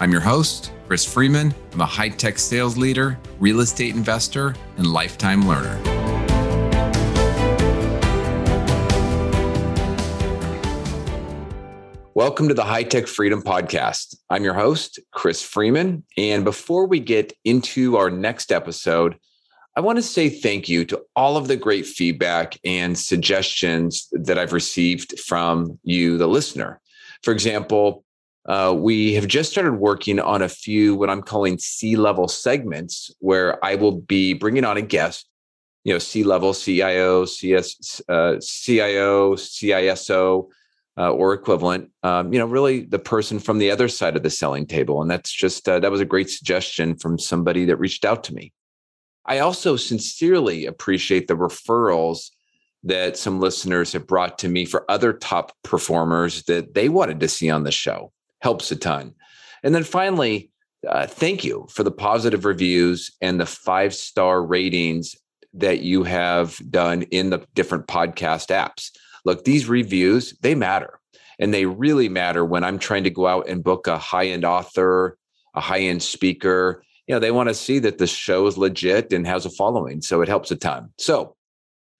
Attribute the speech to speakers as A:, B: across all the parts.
A: I'm your host, Chris Freeman. I'm a high tech sales leader, real estate investor, and lifetime learner. Welcome to the High Tech Freedom Podcast. I'm your host, Chris Freeman. And before we get into our next episode, I want to say thank you to all of the great feedback and suggestions that I've received from you, the listener. For example, uh, we have just started working on a few what I'm calling C level segments where I will be bringing on a guest, you know, C level CIO, CS, uh, CIO, CISO, uh, or equivalent. Um, you know, really the person from the other side of the selling table, and that's just uh, that was a great suggestion from somebody that reached out to me. I also sincerely appreciate the referrals that some listeners have brought to me for other top performers that they wanted to see on the show helps a ton. And then finally, uh, thank you for the positive reviews and the five star ratings that you have done in the different podcast apps. Look, these reviews, they matter. And they really matter when I'm trying to go out and book a high end author, a high end speaker. You know, they want to see that the show is legit and has a following. So it helps a ton. So,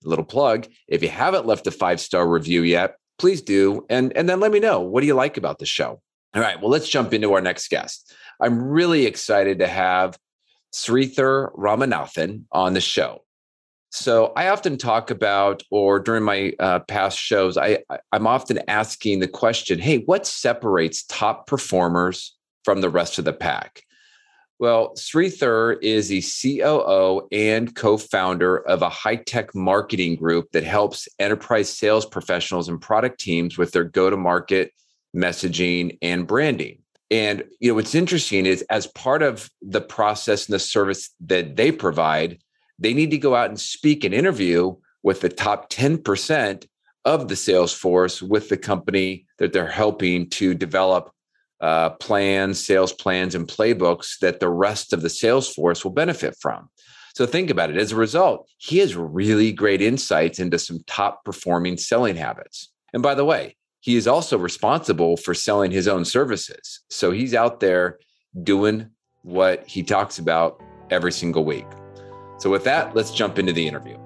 A: a little plug if you haven't left a five star review yet, please do. And, and then let me know what do you like about the show? All right, well, let's jump into our next guest. I'm really excited to have Sridhar Ramanathan on the show. So I often talk about, or during my uh, past shows, I, I'm often asking the question, hey, what separates top performers from the rest of the pack? Well, Sridhar is the COO and co founder of a high tech marketing group that helps enterprise sales professionals and product teams with their go to market messaging, and branding. And you know what's interesting is as part of the process and the service that they provide, they need to go out and speak and interview with the top 10% of the sales force with the company that they're helping to develop uh, plans, sales plans, and playbooks that the rest of the sales force will benefit from. So think about it. As a result, he has really great insights into some top performing selling habits. And by the way, he is also responsible for selling his own services. So he's out there doing what he talks about every single week. So, with that, let's jump into the interview.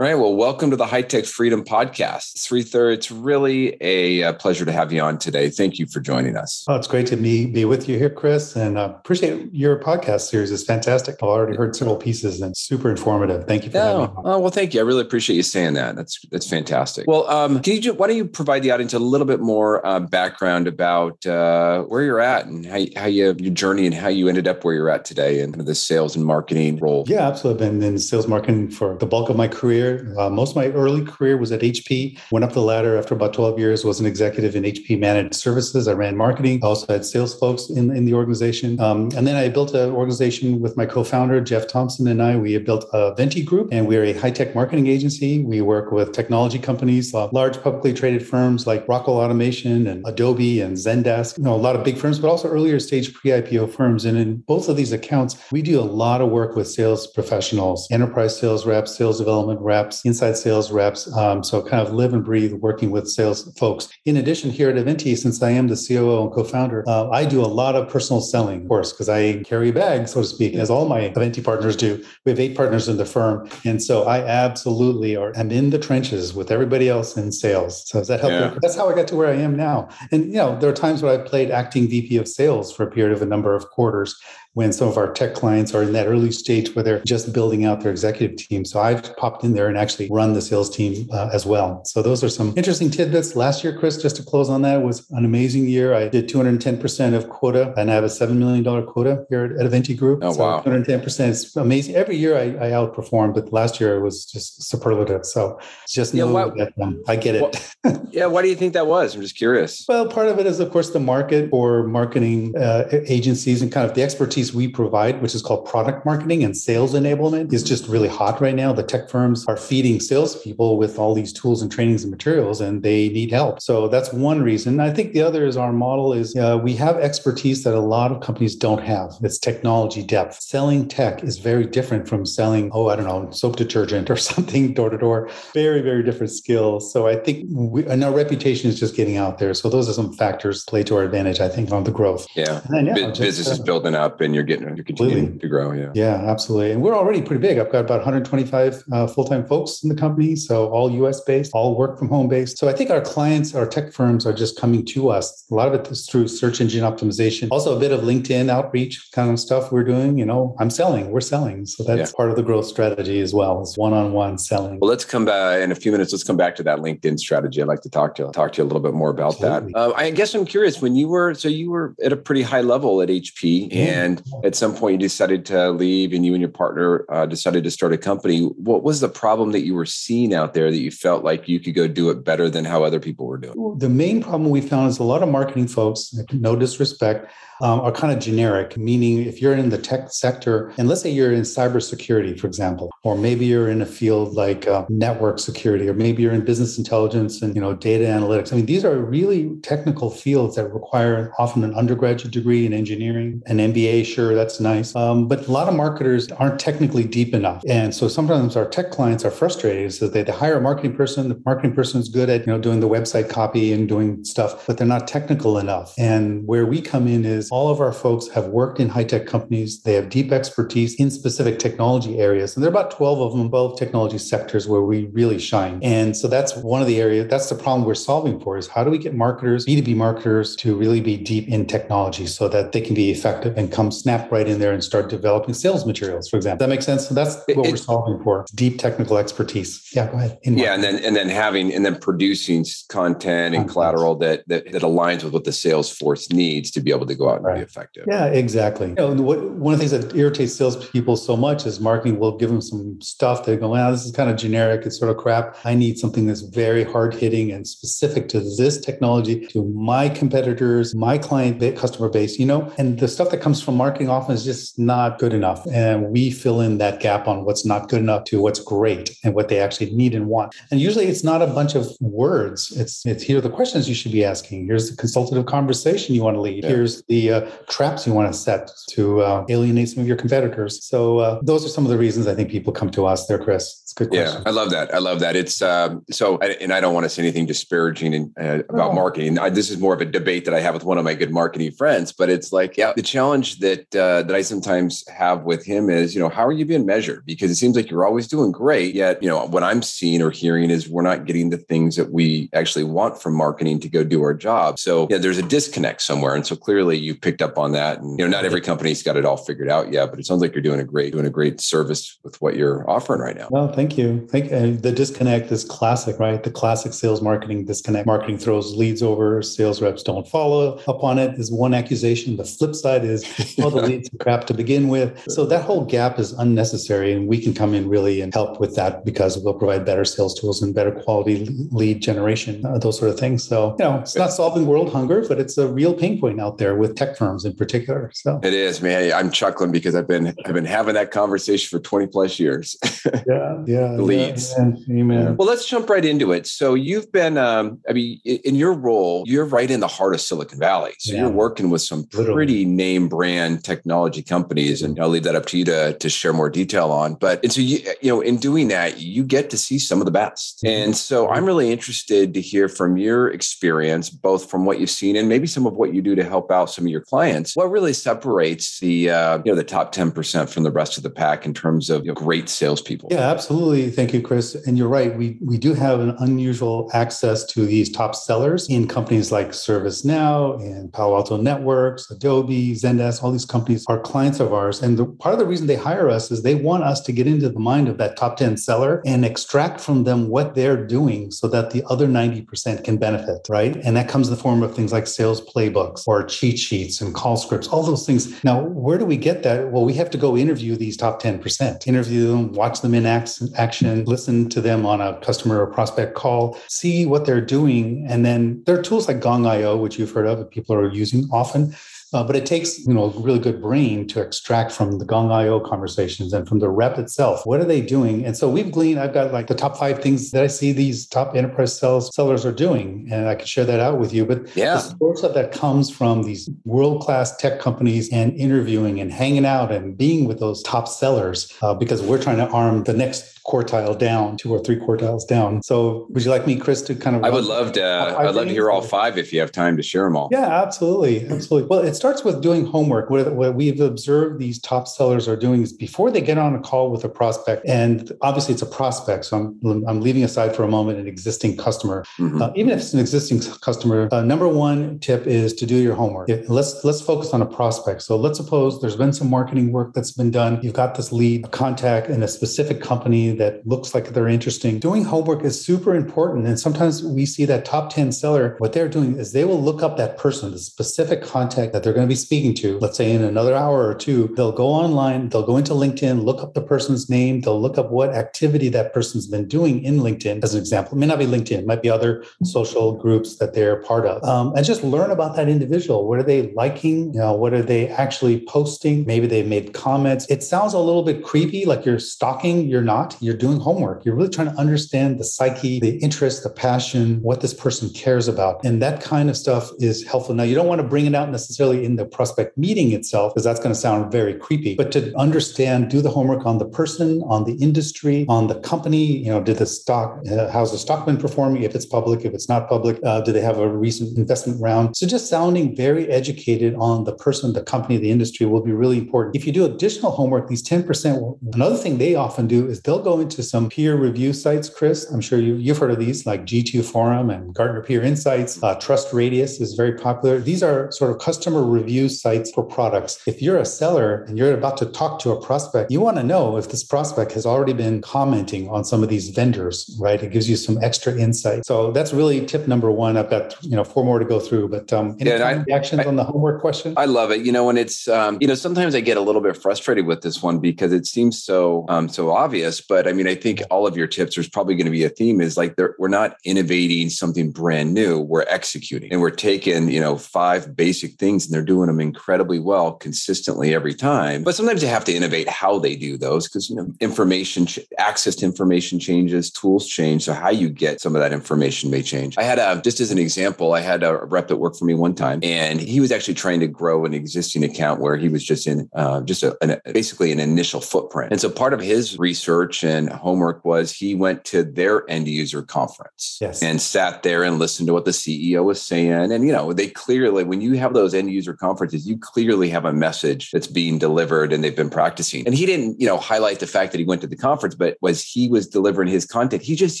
A: All right. Well, welcome to the High Tech Freedom Podcast. Sridhar, it's really a, a, pleasure to have you on today. Thank you for joining us.
B: Oh, it's great to be, be with you here, Chris, and uh, appreciate your podcast series. It's fantastic. I've already heard several pieces and super informative. Thank you for
A: oh, having me. Oh, well, thank you. I really appreciate you saying that. That's that's fantastic. Well, um, can you why don't you provide the audience a little bit more uh, background about uh, where you're at and how, how you your journey and how you ended up where you're at today in the sales and marketing role?
B: Yeah, absolutely. I've been in sales marketing for the bulk of my career career. Uh, most of my early career was at HP. Went up the ladder after about 12 years, was an executive in HP Managed Services. I ran marketing. I also had sales folks in, in the organization. Um, and then I built an organization with my co-founder, Jeff Thompson and I. We built Aventi Group, and we're a high-tech marketing agency. We work with technology companies, uh, large publicly traded firms like Rockwell Automation and Adobe and Zendesk, you know, a lot of big firms, but also earlier stage pre-IPO firms. And in both of these accounts, we do a lot of work with sales professionals, enterprise sales reps, sales development reps, reps, inside sales reps. Um, so kind of live and breathe working with sales folks. In addition, here at Aventi, since I am the COO and co-founder, uh, I do a lot of personal selling, of course, because I carry a bag, so to speak, as all my Aventi partners do. We have eight partners in the firm. And so I absolutely are am in the trenches with everybody else in sales. So does that help? Yeah. That's how I got to where I am now. And you know, there are times where I played acting VP of sales for a period of a number of quarters when some of our tech clients are in that early stage where they're just building out their executive team. So I've popped in there and actually run the sales team uh, as well. So those are some interesting tidbits. Last year, Chris, just to close on that, was an amazing year. I did 210% of quota and I have a $7 million quota here at, at Aventi Group.
A: Oh,
B: so
A: wow.
B: 210% is amazing. Every year I, I outperformed, but last year it was just superlative. So just know yeah, that um, I get it.
A: yeah. Why do you think that was? I'm just curious.
B: Well, part of it is, of course, the market for marketing uh, agencies and kind of the expertise we provide, which is called product marketing and sales enablement, is just really hot right now. The tech firms are feeding salespeople with all these tools and trainings and materials, and they need help. So that's one reason. I think the other is our model is uh, we have expertise that a lot of companies don't have. It's technology depth. Selling tech is very different from selling, oh, I don't know, soap detergent or something door to door. Very, very different skills. So I think we, and our reputation is just getting out there. So those are some factors play to our advantage, I think, on the growth.
A: Yeah. Then, yeah just, business uh, is building up and you're getting, you're continuing completely. to grow. Yeah.
B: Yeah, absolutely. And we're already pretty big. I've got about 125 uh, full time folks in the company. So all US based, all work from home based. So I think our clients, our tech firms are just coming to us. A lot of it is through search engine optimization, also a bit of LinkedIn outreach kind of stuff we're doing. You know, I'm selling, we're selling. So that's yeah. part of the growth strategy as well, is one on one selling.
A: Well, let's come back in a few minutes. Let's come back to that LinkedIn strategy. I'd like to talk to talk to you a little bit more about that. Uh, I guess I'm curious when you were so you were at a pretty high level at HP, yeah. and at some point you decided to leave, and you and your partner uh, decided to start a company. What was the problem that you were seeing out there that you felt like you could go do it better than how other people were doing?
B: The main problem we found is a lot of marketing folks, no disrespect, um, are kind of generic, meaning if you're in the tech sector, and let's say you're in cybersecurity, for example, or maybe you're in a field like uh, network security, or maybe you're in business intelligence and you know data analytics. I mean, these are really technical fields that require often an undergraduate degree in engineering, an MBA. Sure, that's nice, um, but a lot of marketers aren't technically deep enough, and so sometimes our tech clients are frustrated so they, they hire a marketing person. The marketing person is good at you know doing the website copy and doing stuff, but they're not technical enough. And where we come in is all of our folks have worked in high tech companies. They have deep expertise in specific technology areas. And there are about 12 of them, both technology sectors where we really shine. And so that's one of the areas, that's the problem we're solving for is how do we get marketers, B2B marketers to really be deep in technology so that they can be effective and come snap right in there and start developing sales materials, for example. That makes sense. So that's what it, we're solving for. Deep technical expertise. Yeah, go ahead.
A: yeah. And then and then having and then producing content and collateral that, that that aligns with what the sales force needs to be able to go out and right. be effective.
B: Yeah, exactly. You know, what, one of the things that irritates salespeople so much is marketing will give them some stuff. They go, "Wow, this is kind of generic. It's sort of crap. I need something that's very hard hitting and specific to this technology, to my competitors, my client customer base." You know, and the stuff that comes from marketing often is just not good enough, and we fill in that gap on what's not good enough to what's great and what they actually need and want. And usually, it's not a bunch of words. It's it's here are the questions you should be asking. Here's the consultative conversation you want to lead. Yeah. Here's the uh, traps you want to set to uh, alienate some of your competitors. So uh, those are some of the reasons I think people come to us there, Chris. It's good question.
A: Yeah, I love that. I love that. It's um, so, and I don't want to say anything disparaging in, uh, about oh. marketing. I, this is more of a debate that I have with one of my good marketing friends. But it's like, yeah, the challenge that uh, that I sometimes have with him is, you know, how are you being measured? Because it seems like you're always doing great, yet you know what I'm seeing or hearing is we're not getting the things that we actually want from marketing to go do our job. So yeah, there's a disconnect somewhere, and so clearly you picked up on that. And you know, not every company's got it all figured out yet, but it sounds like you're doing a great doing a great service with what you're offering right now.
B: Well, thank you. Thank you. the disconnect is classic, right? The classic sales marketing disconnect. Marketing throws leads over, sales reps don't follow up on it is one accusation. The flip side is well, the leads are crap to begin with. So that whole gap is unnecessary, and we can come in really and help with that because we'll provide better sales tools and better quality lead generation, uh, those sort of things. So you know, it's not solving world hunger, but it's a real pain point out there with tech firms in particular. So
A: it is, man. I'm chuckling because I've been I've been having that conversation for 20 plus years.
B: yeah, yeah.
A: leads.
B: Yeah, amen, amen.
A: Well, let's jump right into it. So you've been, um, I mean, in your role, you're right in the heart of Silicon Valley. So yeah. you're working with some pretty Literally. name brand technology companies, and I'll leave that up to you to to share more detail on. But and so you you know, in doing that, you get to see some of the best. Mm-hmm. And so I'm really interested to hear from your experience, both from what you've seen and maybe some of what you do to help out some of your clients. What really separates the uh, you know the top ten percent from the rest of the pack in terms of you know, great salespeople?
B: Yeah, absolutely. Thank you, Chris. And you're right. We we do have an unusual access to these top sellers in companies like ServiceNow and Palo Alto Networks, Adobe, Zendesk. All these companies are clients of ours, and the, part of the reason they hire us is they want us to get into the mind of that top ten seller and extract from them what they're doing, so that the other ninety percent can benefit. Right, and that comes in the form of things like sales playbooks or cheat sheets and call scripts, all those things. Now, where do we get that? Well, we have to go interview these top 10%, interview them, watch them in action, listen to them on a customer or prospect call, see what they're doing. And then there are tools like Gong.io, which you've heard of, people are using often uh, but it takes you know a really good brain to extract from the Gong IO conversations and from the rep itself. What are they doing? And so we've gleaned. I've got like the top five things that I see these top enterprise sales sellers are doing, and I can share that out with you. But
A: yeah.
B: the source of that comes from these world class tech companies and interviewing and hanging out and being with those top sellers uh, because we're trying to arm the next quartile down, two or three quartiles down. So, would you like me, Chris, to kind of?
A: I would love to. I'd love to hear all five if you have time to share them all.
B: Yeah, absolutely, absolutely. Well, it starts with doing homework. What, what we've observed these top sellers are doing is before they get on a call with a prospect, and obviously it's a prospect, so I'm I'm leaving aside for a moment an existing customer. Mm-hmm. Uh, even if it's an existing customer, uh, number one tip is to do your homework. Let's let's focus on a prospect. So let's suppose there's been some marketing work that's been done. You've got this lead contact in a specific company that looks like they're interesting. Doing homework is super important. And sometimes we see that top 10 seller, what they're doing is they will look up that person, the specific contact that they're going to be speaking to. Let's say in another hour or two, they'll go online, they'll go into LinkedIn, look up the person's name, they'll look up what activity that person's been doing in LinkedIn, as an example. It may not be LinkedIn, it might be other social groups that they're part of. Um, and just learn about that individual. What are they liking? You know, what are they actually posting? Maybe they've made comments. It sounds a little bit creepy, like you're stalking. You're not. You're doing homework. You're really trying to understand the psyche, the interest, the passion, what this person cares about. And that kind of stuff is helpful. Now, you don't want to bring it out necessarily in the prospect meeting itself, because that's going to sound very creepy, but to understand, do the homework on the person, on the industry, on the company. You know, did the stock, uh, how's the stock been performing? If it's public, if it's not public, uh, do they have a recent investment round? So just sounding very educated on the person, the company, the industry will be really important. If you do additional homework, these 10%, another thing they often do is they'll go into some peer review sites, Chris. I'm sure you, you've heard of these like G2 Forum and Gartner Peer Insights. Uh, Trust Radius is very popular. These are sort of customer review sites for products. If you're a seller and you're about to talk to a prospect, you want to know if this prospect has already been commenting on some of these vendors, right? It gives you some extra insight. So that's really tip number one. I've got you know four more to go through, but um, any yeah, reactions on the homework question?
A: I love it. You know, when it's um, you know sometimes I get a little bit frustrated with this one because it seems so um, so obvious, but I mean I think think all of your tips, there's probably going to be a theme is like we're not innovating something brand new. We're executing and we're taking, you know, five basic things and they're doing them incredibly well consistently every time. But sometimes you have to innovate how they do those because, you know, information, access to information changes, tools change. So how you get some of that information may change. I had a, just as an example, I had a rep that worked for me one time and he was actually trying to grow an existing account where he was just in uh, just a, an, basically an initial footprint. And so part of his research and homework homework was he went to their end user conference
B: yes.
A: and sat there and listened to what the CEO was saying. And, you know, they clearly, when you have those end user conferences, you clearly have a message that's being delivered and they've been practicing. And he didn't, you know, highlight the fact that he went to the conference, but was he was delivering his content. He's just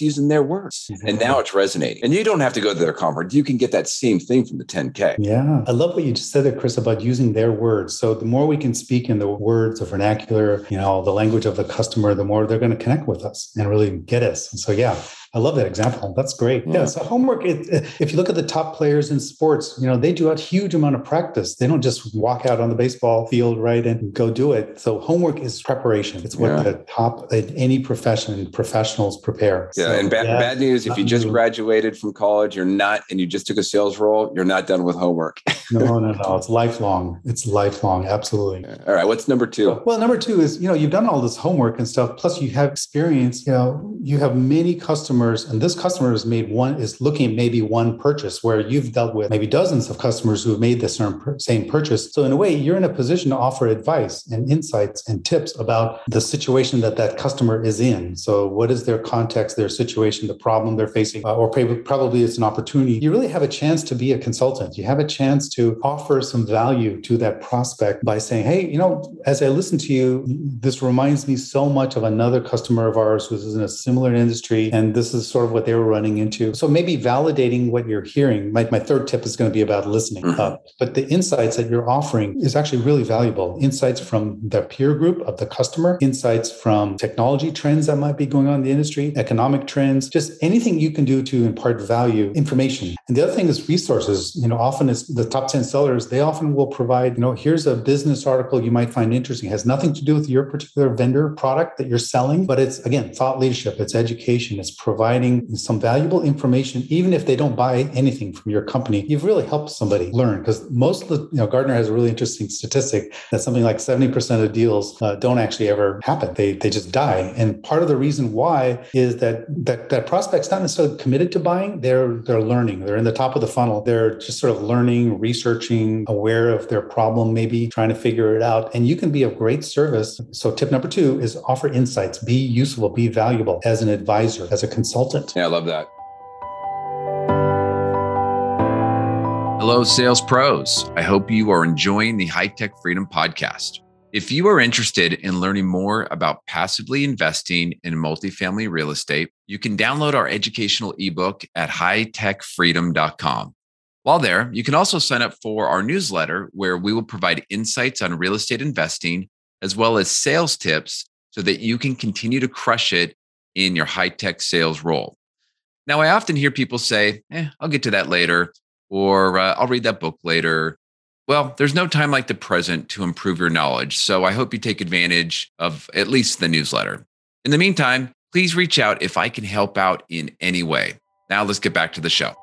A: using their words. Mm-hmm. And now it's resonating. And you don't have to go to their conference. You can get that same thing from the 10K.
B: Yeah. I love what you just said there, Chris, about using their words. So the more we can speak in the words of vernacular, you know, the language of the customer, the more they're going to connect with us and really get us. And so, yeah, I love that example. That's great. Yeah. yeah so homework. It, uh, if you look at the top players in sports, you know they do a huge amount of practice. They don't just walk out on the baseball field right and go do it. So homework is preparation. It's what yeah. the top in any profession professionals prepare.
A: Yeah.
B: So,
A: and bad, yeah, bad news: if you just graduated from college, you're not, and you just took a sales role, you're not done with homework.
B: no, no, no. It's lifelong. It's lifelong. Absolutely.
A: All right. What's number two?
B: Well, number two is you know you've done all this homework and stuff. Plus, you have experience. You know, you have many customers customers, and this customer has made one is looking at maybe one purchase where you've dealt with maybe dozens of customers who have made the same purchase. So in a way, you're in a position to offer advice and insights and tips about the situation that that customer is in. So what is their context, their situation, the problem they're facing, uh, or probably it's an opportunity. You really have a chance to be a consultant. You have a chance to offer some value to that prospect by saying, "Hey, you know, as I listen to you, this reminds me so much of another customer of ours who's in a similar industry, and this is sort of what they were running into." So maybe validating what you're hearing. My, my third tip is going to be about listening. Mm-hmm. Uh, but the insights that you're offering is actually really valuable. Insights from the peer group of the customer, insights from technology trends that might be going on in the industry, economic trends, just anything you can do to impart value, information. And the other thing is resources. You know, often it's the top 10 sellers, they often will provide, you know, here's a business article you might find interesting. It has nothing to do with your particular vendor product that you're selling, but it's again, thought leadership, it's education, it's providing some valuable information, even if they don't buy anything from your company. You've really helped somebody learn because most of the, you know, Gartner has a really interesting statistic that something like 70% of deals uh, don't actually ever happen. They, they just die. And part of the reason why is that, that that prospect's not necessarily committed to buying. They're, they're learning. They're in the top of the funnel. They're just sort of learning, researching, aware of their problem, maybe trying to figure it out. And you can be of great service. So tip number two is offer insights, be useful, be valuable as an advisor, as a consultant.
A: Yeah, I love that. Hello, sales pros. I hope you are enjoying the High Tech Freedom podcast. If you are interested in learning more about passively investing in multifamily real estate, you can download our educational ebook at hightechfreedom.com. While there, you can also sign up for our newsletter where we will provide insights on real estate investing as well as sales tips so that you can continue to crush it in your high tech sales role. Now, I often hear people say, eh, I'll get to that later or uh, I'll read that book later. Well, there's no time like the present to improve your knowledge. So I hope you take advantage of at least the newsletter. In the meantime, please reach out if I can help out in any way. Now let's get back to the show.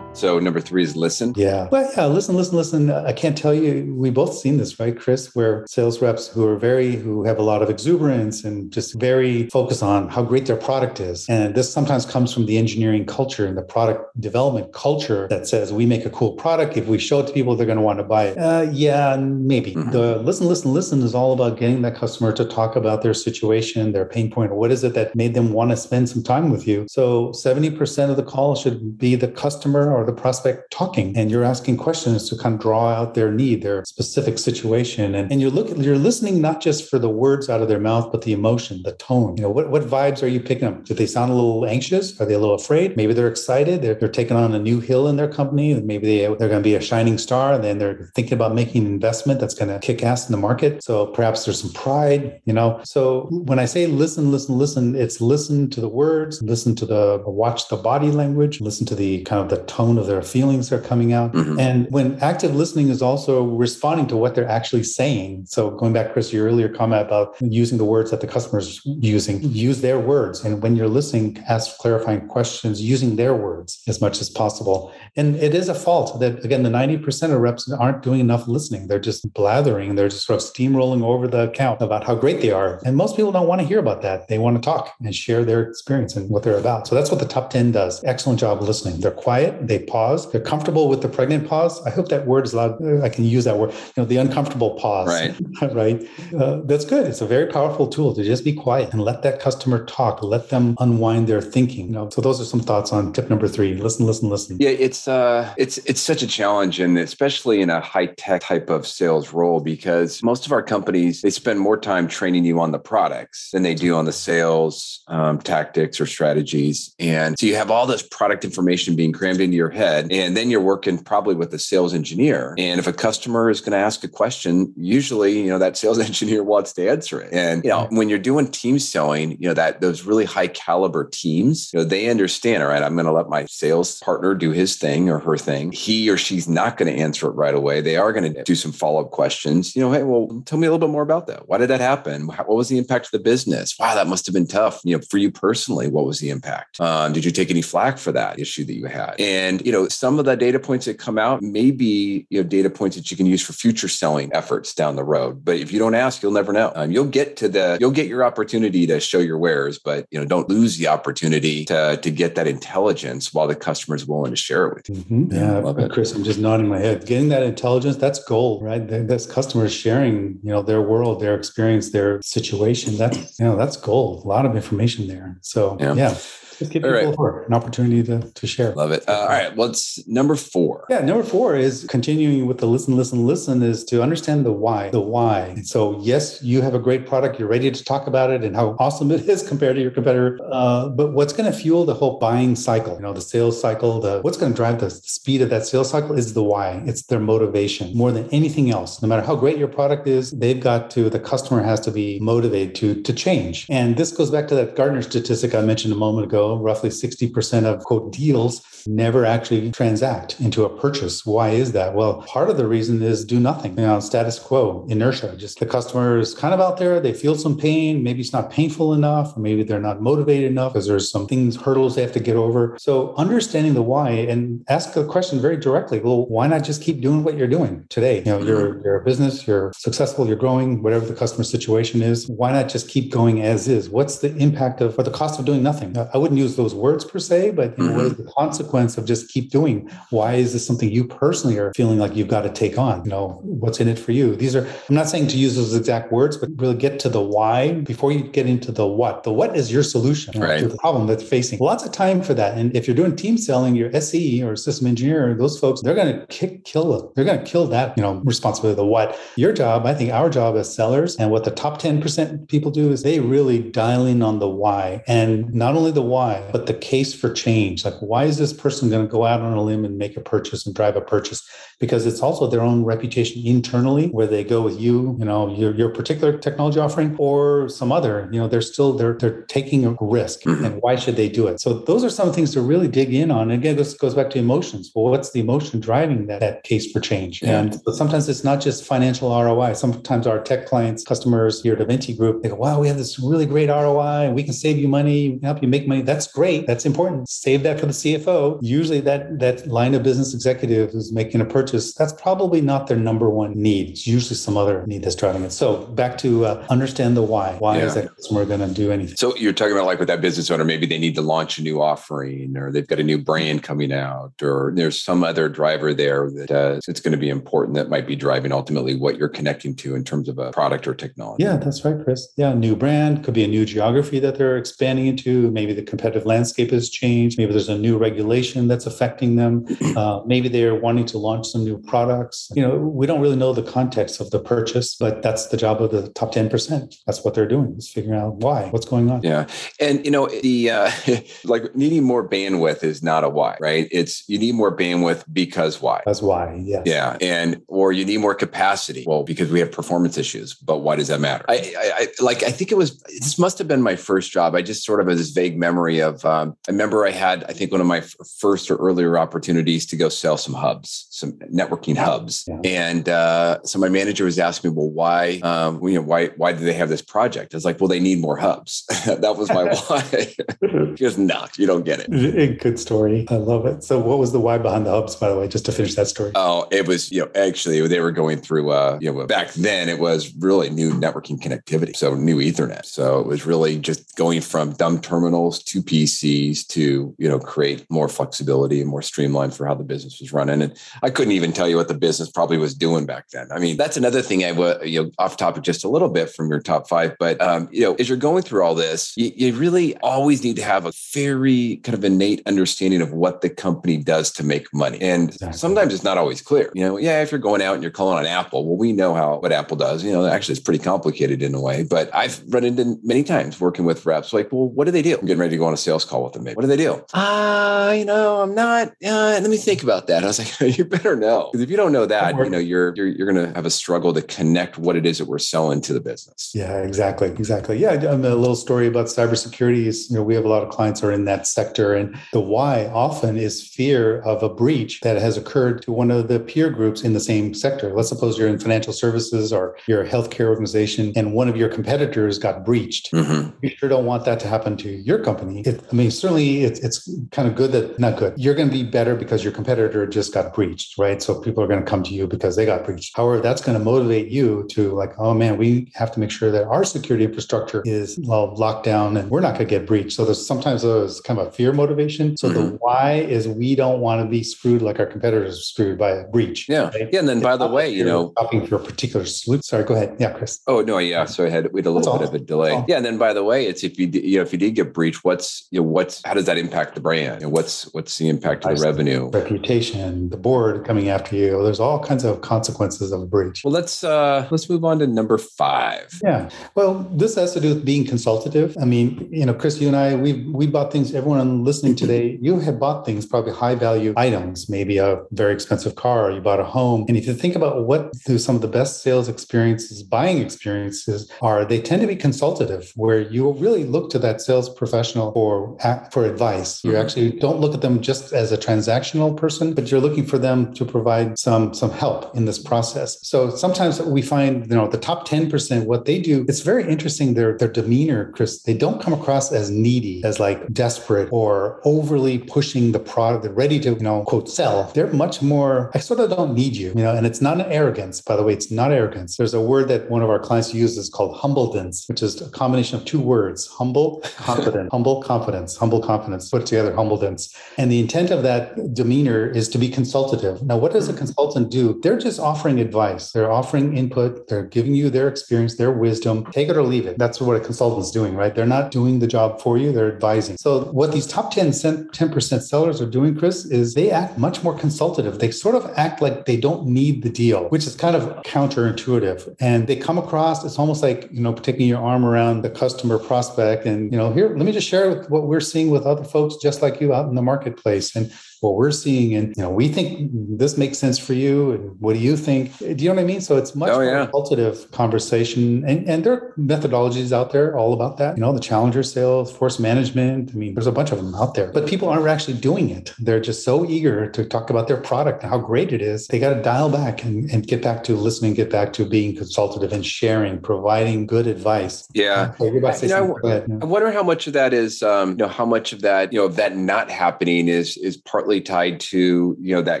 A: So number three is listen.
B: Yeah. Well, yeah, listen, listen, listen. I can't tell you, we both seen this, right, Chris, where sales reps who are very, who have a lot of exuberance and just very focused on how great their product is. And this sometimes comes from the engineering culture and the product development culture that says we make a cool product. If we show it to people, they're going to want to buy it. Uh, yeah, maybe. Mm-hmm. The listen, listen, listen is all about getting that customer to talk about their situation, their pain point, or what is it that made them want to spend some time with you. So 70% of the call should be the customer or the prospect talking and you're asking questions to kind of draw out their need, their specific situation. And, and you're looking, you're listening not just for the words out of their mouth, but the emotion, the tone. You know, what, what vibes are you picking up? Do they sound a little anxious? Are they a little afraid? Maybe they're excited. They're, they're taking on a new hill in their company. Maybe they, they're going to be a shining star and then they're thinking about making an investment that's going to kick ass in the market. So perhaps there's some pride, you know. So when I say listen, listen, listen, it's listen to the words, listen to the watch the body language, listen to the kind of the tone of their feelings are coming out. Mm-hmm. And when active listening is also responding to what they're actually saying. So going back, Chris, your earlier comment about using the words that the customer's using, use their words. And when you're listening, ask clarifying questions using their words as much as possible. And it is a fault that, again, the 90% of reps aren't doing enough listening. They're just blathering. They're just sort of steamrolling over the account about how great they are. And most people don't want to hear about that. They want to talk and share their experience and what they're about. So that's what the top 10 does. Excellent job listening. They're quiet, they pause, they're comfortable with the pregnant pause. I hope that word is allowed. I can use that word. You know, the uncomfortable pause.
A: Right.
B: right. Uh, that's good. It's a very powerful tool to just be quiet and let that customer talk. Let them unwind their thinking. You know, so those are some thoughts on tip number three. Listen, listen, listen.
A: Yeah, it's uh, it's it's such a challenge, and especially in a high tech type of sales role, because most of our companies they spend more time training you on the products than they do on the sales um, tactics or strategies, and so you have all this product information being crammed into your head and then you're working probably with a sales engineer. And if a customer is going to ask a question, usually, you know, that sales engineer wants to answer it. And, you know, when you're doing team selling, you know, that those really high caliber teams, you know, they understand, all right, I'm going to let my sales partner do his thing or her thing. He or she's not going to answer it right away. They are going to do some follow up questions. You know, hey, well, tell me a little bit more about that. Why did that happen? What was the impact of the business? Wow, that must have been tough. You know, for you personally, what was the impact? Um, did you take any flack for that issue that you had? And And, you know, some of the data points that come out may be, you know, data points that you can use for future selling efforts down the road. But if you don't ask, you'll never know. Um, you'll get to the, you'll get your opportunity to show your wares, but, you know, don't lose the opportunity to, to get that intelligence while the customer is willing to share it with you.
B: Mm-hmm. Yeah, yeah Chris, I'm just nodding my head. Getting that intelligence, that's gold, right? That's customers sharing, you know, their world, their experience, their situation. That's, you know, that's gold. A lot of information there. So, yeah. yeah. Just give people right. an opportunity to, to share.
A: Love it. Uh, all right. What's number four?
B: Yeah, number four is continuing with the listen, listen, listen is to understand the why. The why. So, yes, you have a great product. You're ready to talk about it and how awesome it is compared to your competitor. Uh, but what's going to fuel the whole buying cycle? You know, the sales cycle. The what's going to drive the speed of that sales cycle is the why. It's their motivation more than anything else. No matter how great your product is, they've got to. The customer has to be motivated to to change. And this goes back to that Gartner statistic I mentioned a moment ago roughly 60% of quote deals never actually transact into a purchase. Why is that? Well, part of the reason is do nothing, you know, status quo, inertia. Just the customer is kind of out there, they feel some pain. Maybe it's not painful enough, or maybe they're not motivated enough because there's some things, hurdles they have to get over. So understanding the why and ask the question very directly. Well, why not just keep doing what you're doing today? You know, you're you're a business, you're successful, you're growing, whatever the customer situation is. Why not just keep going as is? What's the impact of or the cost of doing nothing? I wouldn't use those words per se, but you know, mm-hmm. what is the consequence? consequence of just keep doing? Why is this something you personally are feeling like you've got to take on? You know, what's in it for you? These are, I'm not saying to use those exact words, but really get to the why before you get into the what. The what is your solution
A: right.
B: to the problem that's facing. Lots of time for that. And if you're doing team selling, your SE or system engineer, those folks, they're going to kick, kill it. They're going to kill that, you know, responsibility, the what. Your job, I think our job as sellers and what the top 10% people do is they really dial in on the why and not only the why, but the case for change. Like, why is this person going to go out on a limb and make a purchase and drive a purchase? Because it's also their own reputation internally, where they go with you, you know, your, your particular technology offering or some other, you know, they're still, they're, they're taking a risk mm-hmm. and why should they do it? So those are some things to really dig in on. And again, this goes back to emotions. Well, what's the emotion driving that, that case for change? Yeah. And sometimes it's not just financial ROI. Sometimes our tech clients, customers here at Aventi Group, they go, wow, we have this really great ROI and we can save you money, help you make money. That's great. That's important. Save that for the CFO. Usually that that line of business executive who's making a purchase, that's probably not their number one need. It's usually some other need that's driving it. So back to uh, understand the why. Why yeah. is that customer going to do anything?
A: So you're talking about like with that business owner, maybe they need to launch a new offering, or they've got a new brand coming out, or there's some other driver there that uh, it's going to be important that might be driving ultimately what you're connecting to in terms of a product or technology.
B: Yeah, that's right, Chris. Yeah, new brand could be a new geography that they're expanding into. Maybe the competitive landscape has changed. Maybe there's a new regulation that's affecting them. Uh, maybe they're wanting to launch some new products. You know, we don't really know the context of the purchase, but that's the job of the top 10%. That's what they're doing is figuring out why, what's going on.
A: Yeah. And, you know, the uh, like needing more bandwidth is not a why, right? It's you need more bandwidth because why?
B: That's why. Yes.
A: Yeah. And, or you need more capacity. Well, because we have performance issues, but why does that matter? I, I, I like, I think it was, this must have been my first job. I just sort of have this vague memory of, um, I remember I had, I think one of my first or earlier opportunities to go sell some hubs, some networking hubs. Yeah. And uh, so my manager was asking me, well, why, um, you know, why, why do they have this project? I was like, well, they need more hubs. that was my why. he goes, no, you don't get it.
B: Good story. I love it. So what was the why behind the hubs, by the way, just to finish that story?
A: Oh, it was, you know, actually they were going through, uh, you know, back then it was really new networking connectivity. So new ethernet. So it was really just going from dumb terminals to PCs to, you know, create more flexibility and more streamlined for how the business was running. And I couldn't even tell you what the business probably was doing back then. I mean, that's another thing I would, you know, off topic just a little bit from your top five. But, um, you know, as you're going through all this, you, you really always need to have a very kind of innate understanding of what the company does to make money. And exactly. sometimes it's not always clear. You know, yeah, if you're going out and you're calling on Apple, well, we know how what Apple does. You know, actually, it's pretty complicated in a way. But I've run into many times working with reps like, well, what do they do? I'm getting ready to go on a sales call with them. Maybe. What do they do? Ah, uh, you know, I'm not. Uh, let me think about that. I was like, you better know because if you don't know that, you know, you're you're you're going to have a struggle to connect what it is that we're selling to the business.
B: Yeah, exactly, exactly. Yeah, a little story about cybersecurity is you know we have a lot of clients are in that sector, and the why often is fear of a breach that has occurred to one of the peer groups in the same sector. Let's suppose you're in financial services or you're a healthcare organization, and one of your competitors got breached. Mm-hmm. You sure don't want that to happen to your company. It, I mean, certainly it's, it's kind of good that not good. You're going to be better because your competitor just got breached, right? So people are going to come to you because they got breached. However, that's going to motivate you to like, oh man, we have to make sure that our security infrastructure is well locked down and we're not going to get breached. So there's sometimes there's kind of a fear motivation. So mm-hmm. the why is we don't want to be screwed like our competitors are screwed by a breach.
A: Yeah. Right? Yeah. And then by the way, you know,
B: shopping for a particular solution. Sorry, go ahead. Yeah, Chris.
A: Oh no, yeah. So I had we had a little bit of a delay. Yeah. And then by the way, it's if you you know if you did get breached, what's you know what's how does that impact the brand? You know, what's what's the impact of the revenue?
B: Reputation, the board coming after you. There's all kinds of consequences of a breach.
A: Well, let's uh let's move on to number five.
B: Yeah. Well, this has to do with being consultative. I mean, you know, Chris, you and I, we we bought things. Everyone listening today, you have bought things, probably high value items, maybe a very expensive car, you bought a home, and if you think about what do some of the best sales experiences, buying experiences are, they tend to be consultative, where you really look to that sales professional for for advice. You mm-hmm. actually don't look at them just as a transactional person, but you're looking for them to provide some some help in this process. So sometimes we find, you know, the top 10%, what they do, it's very interesting. Their their demeanor, Chris, they don't come across as needy, as like desperate or overly pushing the product. They're ready to, you know, quote, sell. They're much more, I sort of don't need you, you know, and it's not an arrogance, by the way, it's not arrogance. There's a word that one of our clients uses called humbledance, which is a combination of two words, humble, confident, humble confidence, humble confidence, put together humbledance. And the intent of that demeanor is to be consultative. Now, what does a mm-hmm. consultant do? They're just offering advice. They're offering input. They're giving you their experience, their wisdom. Take it or leave it. That's what a consultant's doing, right? They're not doing the job for you. They're advising. So what these top 10, 10% sellers are doing, Chris, is they act much more consultative. They sort of act like they don't need the deal, which is kind of counterintuitive. And they come across, it's almost like, you know, taking your arm around the customer prospect and, you know, here, let me just share what we're seeing with other folks just like you out in the marketplace. And what we're seeing and you know we think this makes sense for you and what do you think? Do you know what i mean? So it's much oh, more yeah. consultative conversation and, and there are methodologies out there all about that. You know the challenger sales force management i mean there's a bunch of them out there but people aren't actually doing it. They're just so eager to talk about their product and how great it is. They got to dial back and, and get back to listening get back to being consultative and sharing providing good advice.
A: Yeah. You know, I, wonder how much of that is um, you know how much of that you know that not happening is is partly partly tied to you know that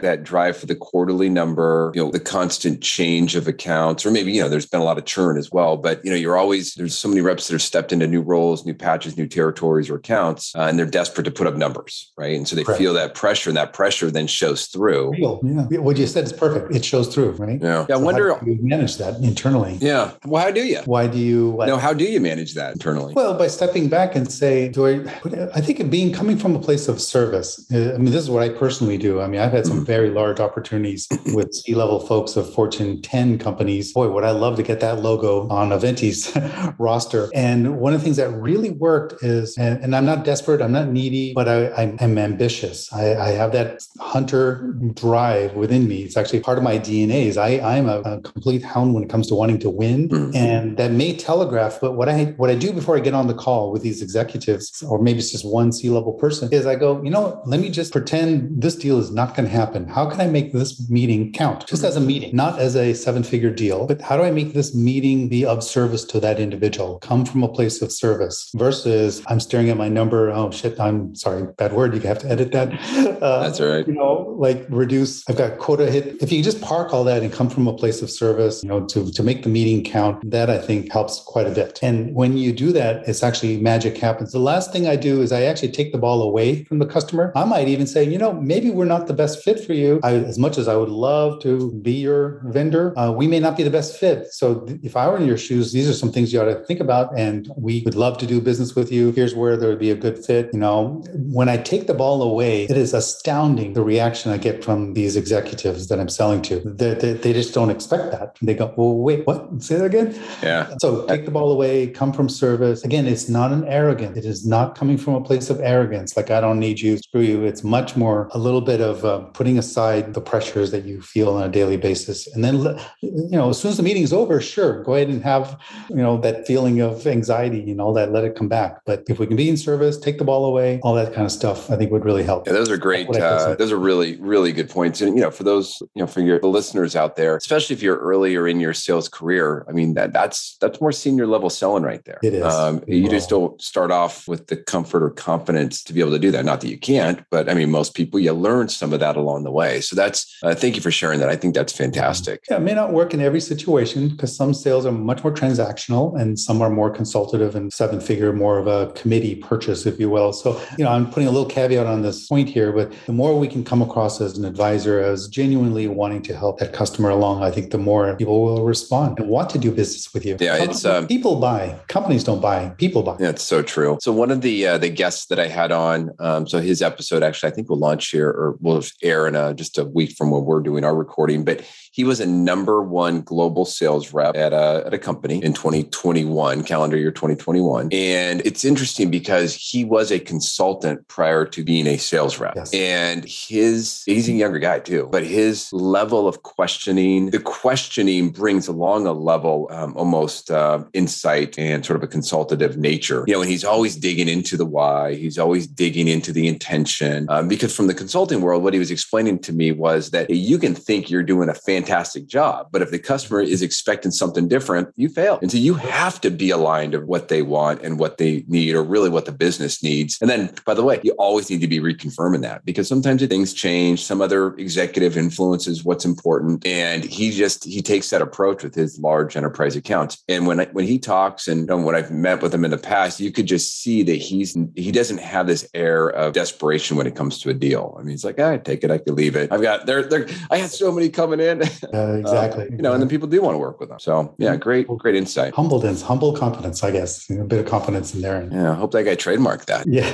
A: that drive for the quarterly number you know the constant change of accounts or maybe you know there's been a lot of churn as well but you know you're always there's so many reps that have stepped into new roles new patches new territories or accounts uh, and they're desperate to put up numbers right? And so they feel that pressure and that pressure then shows through.
B: Real, yeah. what you said is perfect. It shows through right?
A: Yeah, yeah so i wonder
B: how do you manage that internally?
A: Yeah. Well how do you?
B: Why do you
A: what? no how do you manage that internally?
B: Well by stepping back and say do i i think it being coming from a place of service. Uh, i mean this is what what I personally do. I mean, I've had some mm-hmm. very large opportunities with C level folks of Fortune 10 companies. Boy, would I love to get that logo on Aventi's roster. And one of the things that really worked is, and, and I'm not desperate, I'm not needy, but I, am ambitious. I, I, have that hunter drive within me. It's actually part of my DNA. Is I, I'm a, a complete hound when it comes to wanting to win, mm-hmm. and that may telegraph. But what I what I do before I get on the call with these executives, or maybe it's just one C level person, is I go, you know, let me just pretend this deal is not going to happen. How can I make this meeting count just as a meeting, not as a seven figure deal? But how do I make this meeting be of service to that individual, come from a place of service versus I'm staring at my number. Oh, shit. I'm sorry, bad word. You have to edit that.
A: Uh, That's all right.
B: You know, like reduce, I've got quota hit. If you just park all that and come from a place of service, you know, to, to make the meeting count, that I think helps quite a bit. And when you do that, it's actually magic happens. The last thing I do is I actually take the ball away from the customer. I might even say, you you know, maybe we're not the best fit for you. I, as much as I would love to be your vendor, uh, we may not be the best fit. So th- if I were in your shoes, these are some things you ought to think about. And we would love to do business with you. Here's where there would be a good fit. You know, when I take the ball away, it is astounding the reaction I get from these executives that I'm selling to. They, they, they just don't expect that. They go, well, wait, what? Say that again?
A: Yeah.
B: So take the ball away, come from service. Again, it's not an arrogance. It is not coming from a place of arrogance. Like, I don't need you, screw you. It's much more more a little bit of uh, putting aside the pressures that you feel on a daily basis. And then you know as soon as the meeting is over sure go ahead and have you know that feeling of anxiety and know that let it come back. But if we can be in service take the ball away all that kind of stuff i think would really help.
A: Yeah, those are great uh, those are really really good points. And you know for those you know for your the listeners out there especially if you're earlier in your sales career i mean that that's that's more senior level selling right there.
B: It is.
A: Um, you just don't start off with the comfort or confidence to be able to do that. Not that you can't, but I mean, most people, you learn some of that along the way. So that's, uh, thank you for sharing that. I think that's fantastic.
B: Yeah, it may not work in every situation because some sales are much more transactional and some are more consultative and seven figure, more of a committee purchase, if you will. So, you know, I'm putting a little caveat on this point here, but the more we can come across as an advisor as genuinely wanting to help that customer along, I think the more people will respond and want to do business with you.
A: Yeah, it's um,
B: people buy, companies don't buy, people buy.
A: Yeah, it's so true. So one of the uh, the guests that I had on, um, so his episode actually I think will launch here or will air in a, just a week from when we're doing our recording, but he was a number one global sales rep at a, at a company in 2021, calendar year 2021. And it's interesting because he was a consultant prior to being a sales rep. Yes. And his, he's a younger guy too, but his level of questioning, the questioning brings along a level um, almost uh, insight and sort of a consultative nature. You know, and he's always digging into the why, he's always digging into the intention. Um, because from the consulting world, what he was explaining to me was that you can think you're doing a fantastic fantastic job. But if the customer is expecting something different, you fail. And so you have to be aligned of what they want and what they need, or really what the business needs. And then, by the way, you always need to be reconfirming that because sometimes things change. Some other executive influences what's important. And he just, he takes that approach with his large enterprise accounts. And when, I, when he talks and when I've met with him in the past, you could just see that he's, he doesn't have this air of desperation when it comes to a deal. I mean, he's like, ah, I take it, I could leave it. I've got there, there, I had so many coming in.
B: Uh, exactly.
A: Uh, you know, and then people do want to work with them. So yeah, great, great insight.
B: Humbleness, humble confidence, I guess. You know, a bit of confidence in there.
A: Yeah, I hope that guy trademarked that.
B: Yeah.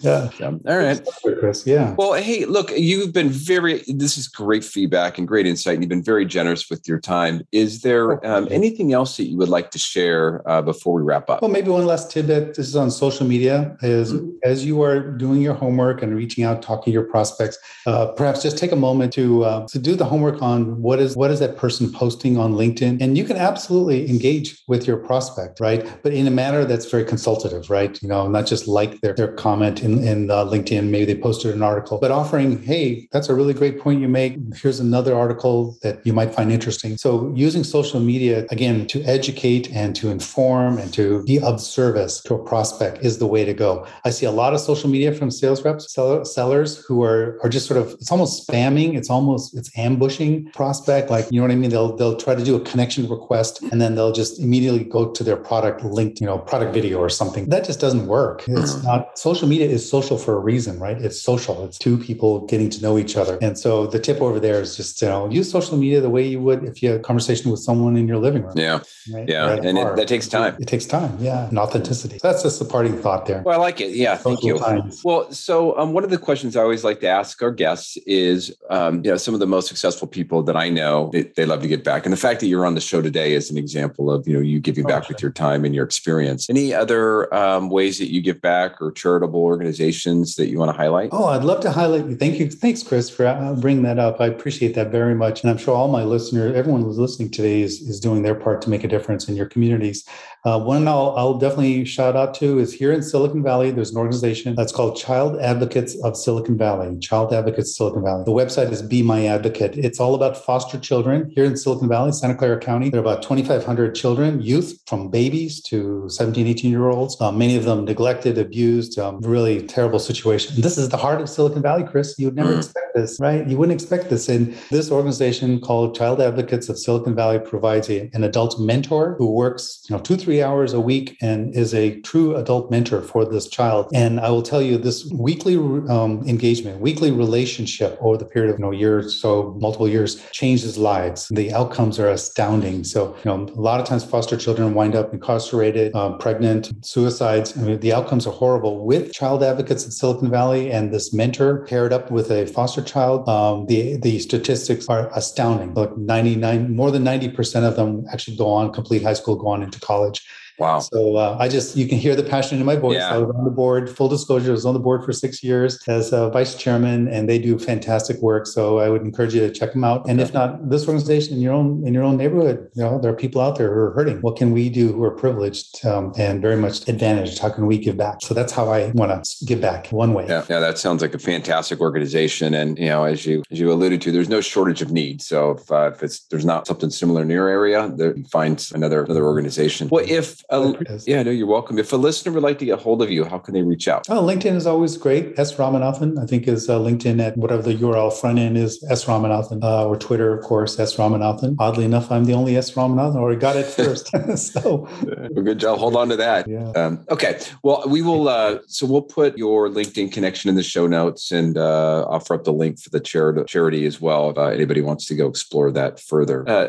B: yeah.
A: All right.
B: Chris. Yeah.
A: Well, hey, look, you've been very, this is great feedback and great insight. And you've been very generous with your time. Is there oh, um, anything else that you would like to share uh, before we wrap up?
B: Well, maybe one last tidbit. This is on social media. Is mm-hmm. as you are doing your homework and reaching out, talking to your prospects, uh, perhaps just take a moment to uh, to do the homework on what is what is that person posting on LinkedIn. And you can absolutely engage with your prospect, right? But in a manner that's very consultative, right? You know, not just like their, their comment in, in uh, LinkedIn, maybe they posted an article, but offering, hey, that's a really great point you make. Here's another article that you might find interesting. So using social media, again, to educate and to inform and to be of service to a prospect is the way to go. I see a lot of social media from sales reps, seller, sellers who are, are just sort of, it's almost spamming. It's almost, it's ambushing prospect. Like, you know what I mean? They'll they'll try to do a connection request and then they'll just immediately go to their product linked, you know, product video or something. That just doesn't work. It's mm. not social media is social for a reason, right? It's social. It's two people getting to know each other. And so the tip over there is just, you know, use social media the way you would if you had a conversation with someone in your living room.
A: Yeah. Right? Yeah. And it, that takes time.
B: It, it, takes time. Yeah. And authenticity. So that's just a parting thought there.
A: Well, I like it. Yeah. Thank you. Times. Well, so um, one of the questions I always like to ask our guests is, um, you know, some of the most successful people that I know, they, they love to get back. And the fact that you're on the show today is an example of you know you giving back with your time and your experience. Any other um, ways that you give back or charitable organizations that you want to highlight?
B: Oh, I'd love to highlight. Thank you, thanks, Chris, for uh, bringing that up. I appreciate that very much, and I'm sure all my listeners, everyone who's listening today, is is doing their part to make a difference in your communities. Uh, one I'll, I'll definitely shout out to is here in Silicon Valley. There's an organization that's called Child Advocates of Silicon Valley. Child Advocates Silicon Valley. The website is Be My Advocate. It's all about foster children here in Silicon Valley, Santa Clara County. There are about 2,500 children, youth from babies to 17, 18 year olds. Uh, many of them neglected, abused, um, really terrible situation. this is the heart of Silicon Valley, Chris. You would never mm. expect this, right? You wouldn't expect this. And this organization called Child Advocates of Silicon Valley provides a, an adult mentor who works, you know, two, three hours a week and is a true adult mentor for this child. And I will tell you, this weekly um, engagement, weekly relationship over the period of you know, year or so, multiple years, changes lives. The outcomes are astounding. So, you know, a lot of times foster children wind up incarcerated, um, pregnant, suicides. I mean, the outcomes are horrible. With child advocates in Silicon Valley and this mentor paired up with a foster child, um, the the statistics are astounding. Like 99, more than 90% of them actually go on, complete high school, go on into college.
A: Wow.
B: So uh, I just, you can hear the passion in my voice. Yeah. I was on the board, full disclosure, I was on the board for six years as a vice chairman, and they do fantastic work. So I would encourage you to check them out. And if not, this organization in your own in your own neighborhood, you know, there are people out there who are hurting. What can we do who are privileged um, and very much advantaged? How can we give back? So that's how I want to give back one way.
A: Yeah, yeah, that sounds like a fantastic organization. And you know, as you as you alluded to, there's no shortage of need. So if, uh, if it's there's not something similar in your area, there, find another another organization. Well, if Uh, yeah, no, you're welcome. If a listener would like to get hold of you, how can they reach out?
B: Oh, LinkedIn is always great. S Ramanathan, I think, is uh, LinkedIn at whatever the URL front end is, S Ramanathan, uh, or Twitter, of course, S Ramanathan. Oddly enough, I'm the only S Ramanathan, or I got it first. so,
A: well, good job. Hold on to that. Yeah. Um, okay. Well, we will. Uh, so we'll put your LinkedIn connection in the show notes and uh, offer up the link for the charity charity as well. If uh, anybody wants to go explore that further, uh,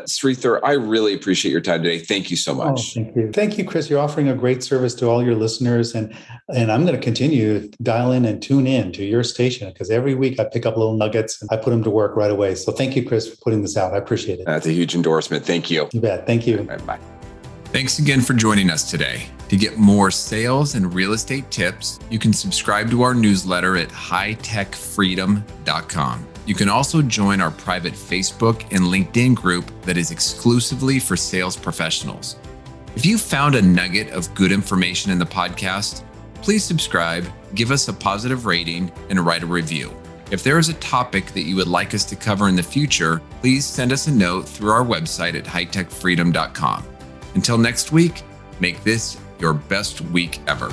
A: I really appreciate your time today. Thank you so much.
B: Oh, thank you. Thank you, Chris. You're offering a great service to all your listeners, and and I'm going to continue to dial in and tune in to your station because every week I pick up little nuggets and I put them to work right away. So thank you, Chris, for putting this out. I appreciate it.
A: That's a huge endorsement. Thank you.
B: You bet. Thank you.
A: Right, bye. Thanks again for joining us today. To get more sales and real estate tips, you can subscribe to our newsletter at hightechfreedom.com. You can also join our private Facebook and LinkedIn group that is exclusively for sales professionals. If you found a nugget of good information in the podcast, please subscribe, give us a positive rating, and write a review. If there is a topic that you would like us to cover in the future, please send us a note through our website at hightechfreedom.com. Until next week, make this your best week ever.